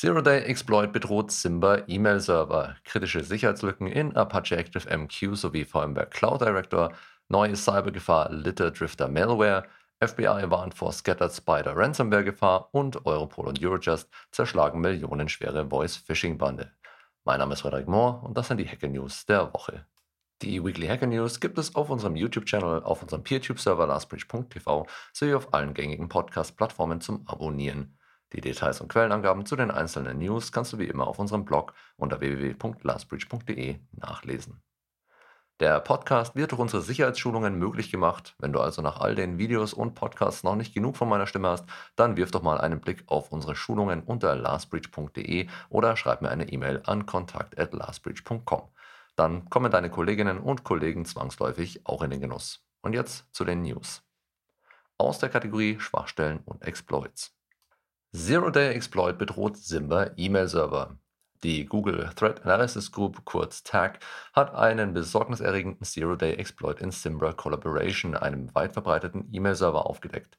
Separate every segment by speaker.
Speaker 1: Zero-Day-Exploit bedroht Simba E-Mail-Server, kritische Sicherheitslücken in Apache ActiveMQ sowie VMware Cloud Director, neue Cybergefahr Litter Drifter Malware, FBI warnt vor Scattered Spider Ransomware-Gefahr und Europol und Eurojust zerschlagen millionenschwere Voice-Phishing-Bande. Mein Name ist Frederik Mohr und das sind die Hacker News der Woche. Die Weekly Hacker News gibt es auf unserem YouTube-Channel, auf unserem PeerTube-Server lastbridge.tv sowie auf allen gängigen Podcast-Plattformen zum Abonnieren. Die Details und Quellenangaben zu den einzelnen News kannst du wie immer auf unserem Blog unter www.lastbridge.de nachlesen. Der Podcast wird durch unsere Sicherheitsschulungen möglich gemacht. Wenn du also nach all den Videos und Podcasts noch nicht genug von meiner Stimme hast, dann wirf doch mal einen Blick auf unsere Schulungen unter lastbridge.de oder schreib mir eine E-Mail an kontakt@lastbridge.com. Dann kommen deine Kolleginnen und Kollegen zwangsläufig auch in den Genuss. Und jetzt zu den News. Aus der Kategorie Schwachstellen und Exploits. Zero-Day Exploit bedroht Simba E-Mail-Server. Die Google Threat Analysis Group, kurz TAG, hat einen besorgniserregenden Zero-Day Exploit in Simbra Collaboration, einem weit verbreiteten E-Mail-Server, aufgedeckt.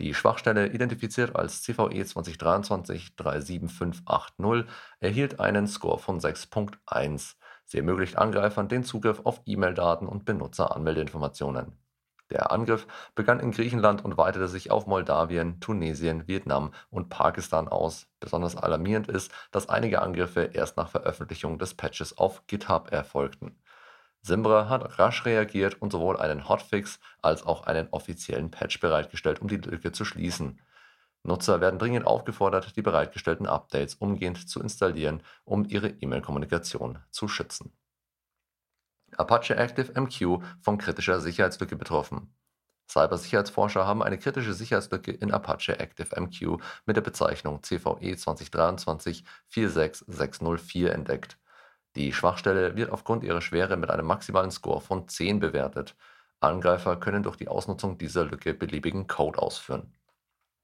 Speaker 1: Die Schwachstelle, identifiziert als CVE 2023-37580, erhielt einen Score von 6.1. Sie ermöglicht Angreifern den Zugriff auf E-Mail-Daten und Benutzeranmeldeinformationen. Der Angriff begann in Griechenland und weitete sich auf Moldawien, Tunesien, Vietnam und Pakistan aus. Besonders alarmierend ist, dass einige Angriffe erst nach Veröffentlichung des Patches auf GitHub erfolgten. Simbra hat rasch reagiert und sowohl einen Hotfix als auch einen offiziellen Patch bereitgestellt, um die Lücke zu schließen. Nutzer werden dringend aufgefordert, die bereitgestellten Updates umgehend zu installieren, um ihre E-Mail-Kommunikation zu schützen. Apache ActiveMQ von kritischer Sicherheitslücke betroffen. Cybersicherheitsforscher haben eine kritische Sicherheitslücke in Apache ActiveMQ mit der Bezeichnung CVE 2023-46604 entdeckt. Die Schwachstelle wird aufgrund ihrer Schwere mit einem maximalen Score von 10 bewertet. Angreifer können durch die Ausnutzung dieser Lücke beliebigen Code ausführen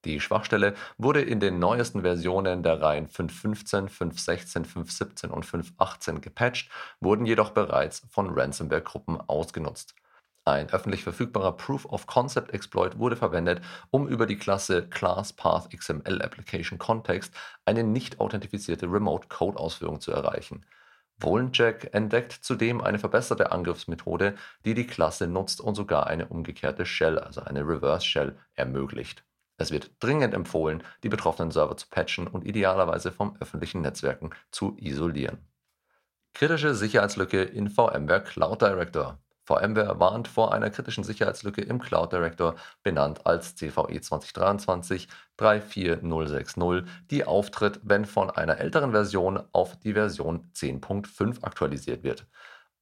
Speaker 1: die Schwachstelle wurde in den neuesten Versionen der Reihen 5.15, 5.16, 5.17 und 5.18 gepatcht, wurden jedoch bereits von Ransomware-Gruppen ausgenutzt. Ein öffentlich verfügbarer Proof of Concept Exploit wurde verwendet, um über die Klasse Class Path XML Application Context eine nicht authentifizierte Remote Code Ausführung zu erreichen. Wolencheck entdeckt zudem eine verbesserte Angriffsmethode, die die Klasse nutzt und sogar eine umgekehrte Shell, also eine Reverse Shell, ermöglicht. Es wird dringend empfohlen, die betroffenen Server zu patchen und idealerweise vom öffentlichen Netzwerken zu isolieren. Kritische Sicherheitslücke in VMware Cloud Director. VMware warnt vor einer kritischen Sicherheitslücke im Cloud Director, benannt als CVE 2023-34060, die auftritt, wenn von einer älteren Version auf die Version 10.5 aktualisiert wird.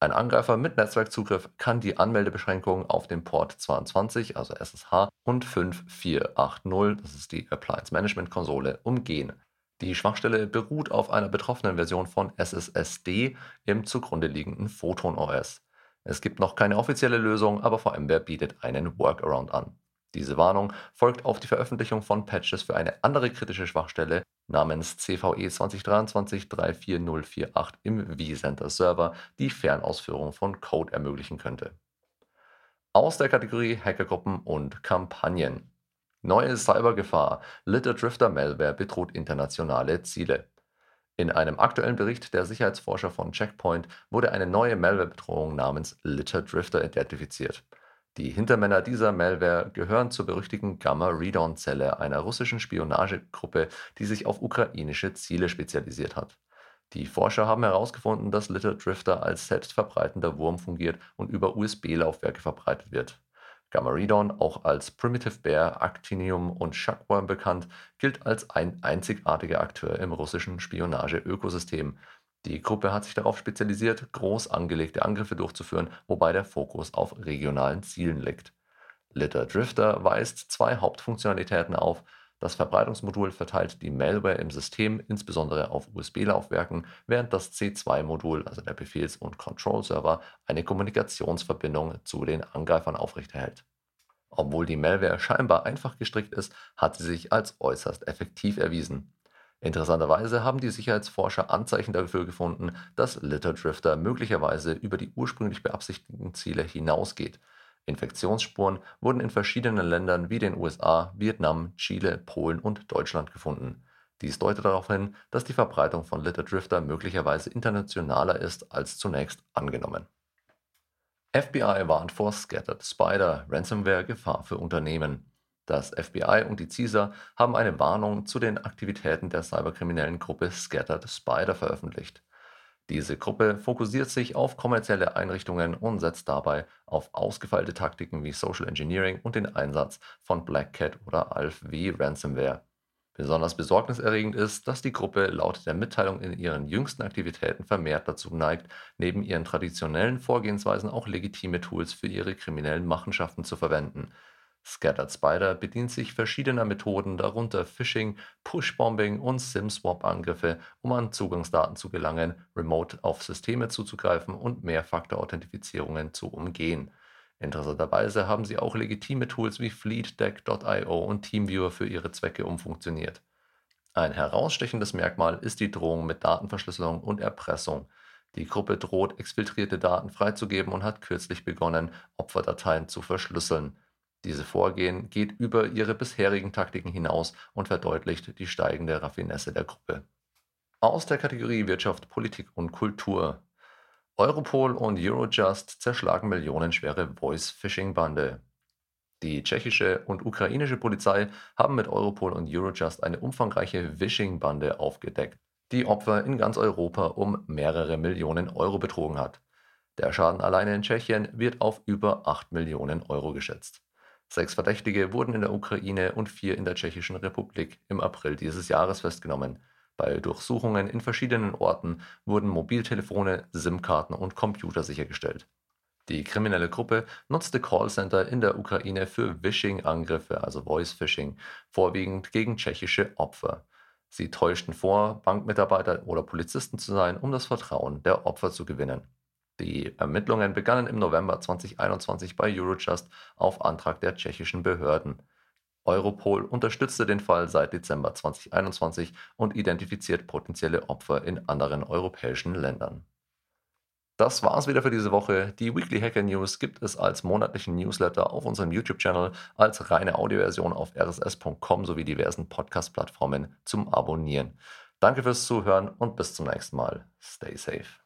Speaker 1: Ein Angreifer mit Netzwerkzugriff kann die Anmeldebeschränkungen auf dem Port 22, also SSH, und 5480, das ist die Appliance Management Konsole, umgehen. Die Schwachstelle beruht auf einer betroffenen Version von SSSD im zugrunde liegenden Photon OS. Es gibt noch keine offizielle Lösung, aber VMware bietet einen Workaround an. Diese Warnung folgt auf die Veröffentlichung von Patches für eine andere kritische Schwachstelle namens CVE 2023-34048 im vCenter Server, die Fernausführung von Code ermöglichen könnte. Aus der Kategorie Hackergruppen und Kampagnen. Neue Cybergefahr. Litter Drifter Malware bedroht internationale Ziele. In einem aktuellen Bericht der Sicherheitsforscher von Checkpoint wurde eine neue Malware-Bedrohung namens Litter Drifter identifiziert. Die Hintermänner dieser Malware gehören zur berüchtigten Gamma-Redon-Zelle, einer russischen Spionagegruppe, die sich auf ukrainische Ziele spezialisiert hat. Die Forscher haben herausgefunden, dass Little Drifter als selbstverbreitender Wurm fungiert und über USB-Laufwerke verbreitet wird. Gamma-Redon, auch als Primitive Bear, Actinium und Shuckworm bekannt, gilt als ein einzigartiger Akteur im russischen Spionage-Ökosystem, die Gruppe hat sich darauf spezialisiert, groß angelegte Angriffe durchzuführen, wobei der Fokus auf regionalen Zielen liegt. Litter Drifter weist zwei Hauptfunktionalitäten auf. Das Verbreitungsmodul verteilt die Malware im System, insbesondere auf USB-Laufwerken, während das C2-Modul, also der Befehls- und Control-Server, eine Kommunikationsverbindung zu den Angreifern aufrechterhält. Obwohl die Malware scheinbar einfach gestrickt ist, hat sie sich als äußerst effektiv erwiesen. Interessanterweise haben die Sicherheitsforscher Anzeichen dafür gefunden, dass Litter Drifter möglicherweise über die ursprünglich beabsichtigten Ziele hinausgeht. Infektionsspuren wurden in verschiedenen Ländern wie den USA, Vietnam, Chile, Polen und Deutschland gefunden. Dies deutet darauf hin, dass die Verbreitung von Litter Drifter möglicherweise internationaler ist als zunächst angenommen. FBI warnt vor Scattered Spider, Ransomware-Gefahr für Unternehmen. Das FBI und die CISA haben eine Warnung zu den Aktivitäten der cyberkriminellen Gruppe Scattered Spider veröffentlicht. Diese Gruppe fokussiert sich auf kommerzielle Einrichtungen und setzt dabei auf ausgefeilte Taktiken wie Social Engineering und den Einsatz von Black Cat oder Alf V Ransomware. Besonders besorgniserregend ist, dass die Gruppe laut der Mitteilung in ihren jüngsten Aktivitäten vermehrt dazu neigt, neben ihren traditionellen Vorgehensweisen auch legitime Tools für ihre kriminellen Machenschaften zu verwenden. Scattered Spider bedient sich verschiedener Methoden, darunter Phishing, Pushbombing und SIM-Swap-Angriffe, um an Zugangsdaten zu gelangen, remote auf Systeme zuzugreifen und Mehrfaktor-Authentifizierungen zu umgehen. Interessanterweise haben sie auch legitime Tools wie FleetDeck.io und TeamViewer für ihre Zwecke umfunktioniert. Ein herausstechendes Merkmal ist die Drohung mit Datenverschlüsselung und Erpressung. Die Gruppe droht, exfiltrierte Daten freizugeben und hat kürzlich begonnen, Opferdateien zu verschlüsseln. Diese Vorgehen geht über ihre bisherigen Taktiken hinaus und verdeutlicht die steigende Raffinesse der Gruppe. Aus der Kategorie Wirtschaft, Politik und Kultur Europol und Eurojust zerschlagen millionenschwere Voice-Phishing-Bande. Die tschechische und ukrainische Polizei haben mit Europol und Eurojust eine umfangreiche Phishing-Bande aufgedeckt, die Opfer in ganz Europa um mehrere Millionen Euro betrogen hat. Der Schaden alleine in Tschechien wird auf über 8 Millionen Euro geschätzt. Sechs Verdächtige wurden in der Ukraine und vier in der Tschechischen Republik im April dieses Jahres festgenommen. Bei Durchsuchungen in verschiedenen Orten wurden Mobiltelefone, SIM-Karten und Computer sichergestellt. Die kriminelle Gruppe nutzte Callcenter in der Ukraine für Phishing-Angriffe, also Voice-Phishing, vorwiegend gegen tschechische Opfer. Sie täuschten vor, Bankmitarbeiter oder Polizisten zu sein, um das Vertrauen der Opfer zu gewinnen. Die Ermittlungen begannen im November 2021 bei Eurojust auf Antrag der tschechischen Behörden. Europol unterstützte den Fall seit Dezember 2021 und identifiziert potenzielle Opfer in anderen europäischen Ländern. Das war's wieder für diese Woche. Die Weekly Hacker News gibt es als monatlichen Newsletter auf unserem YouTube-Channel, als reine Audioversion auf rss.com sowie diversen Podcast-Plattformen zum Abonnieren. Danke fürs Zuhören und bis zum nächsten Mal. Stay safe.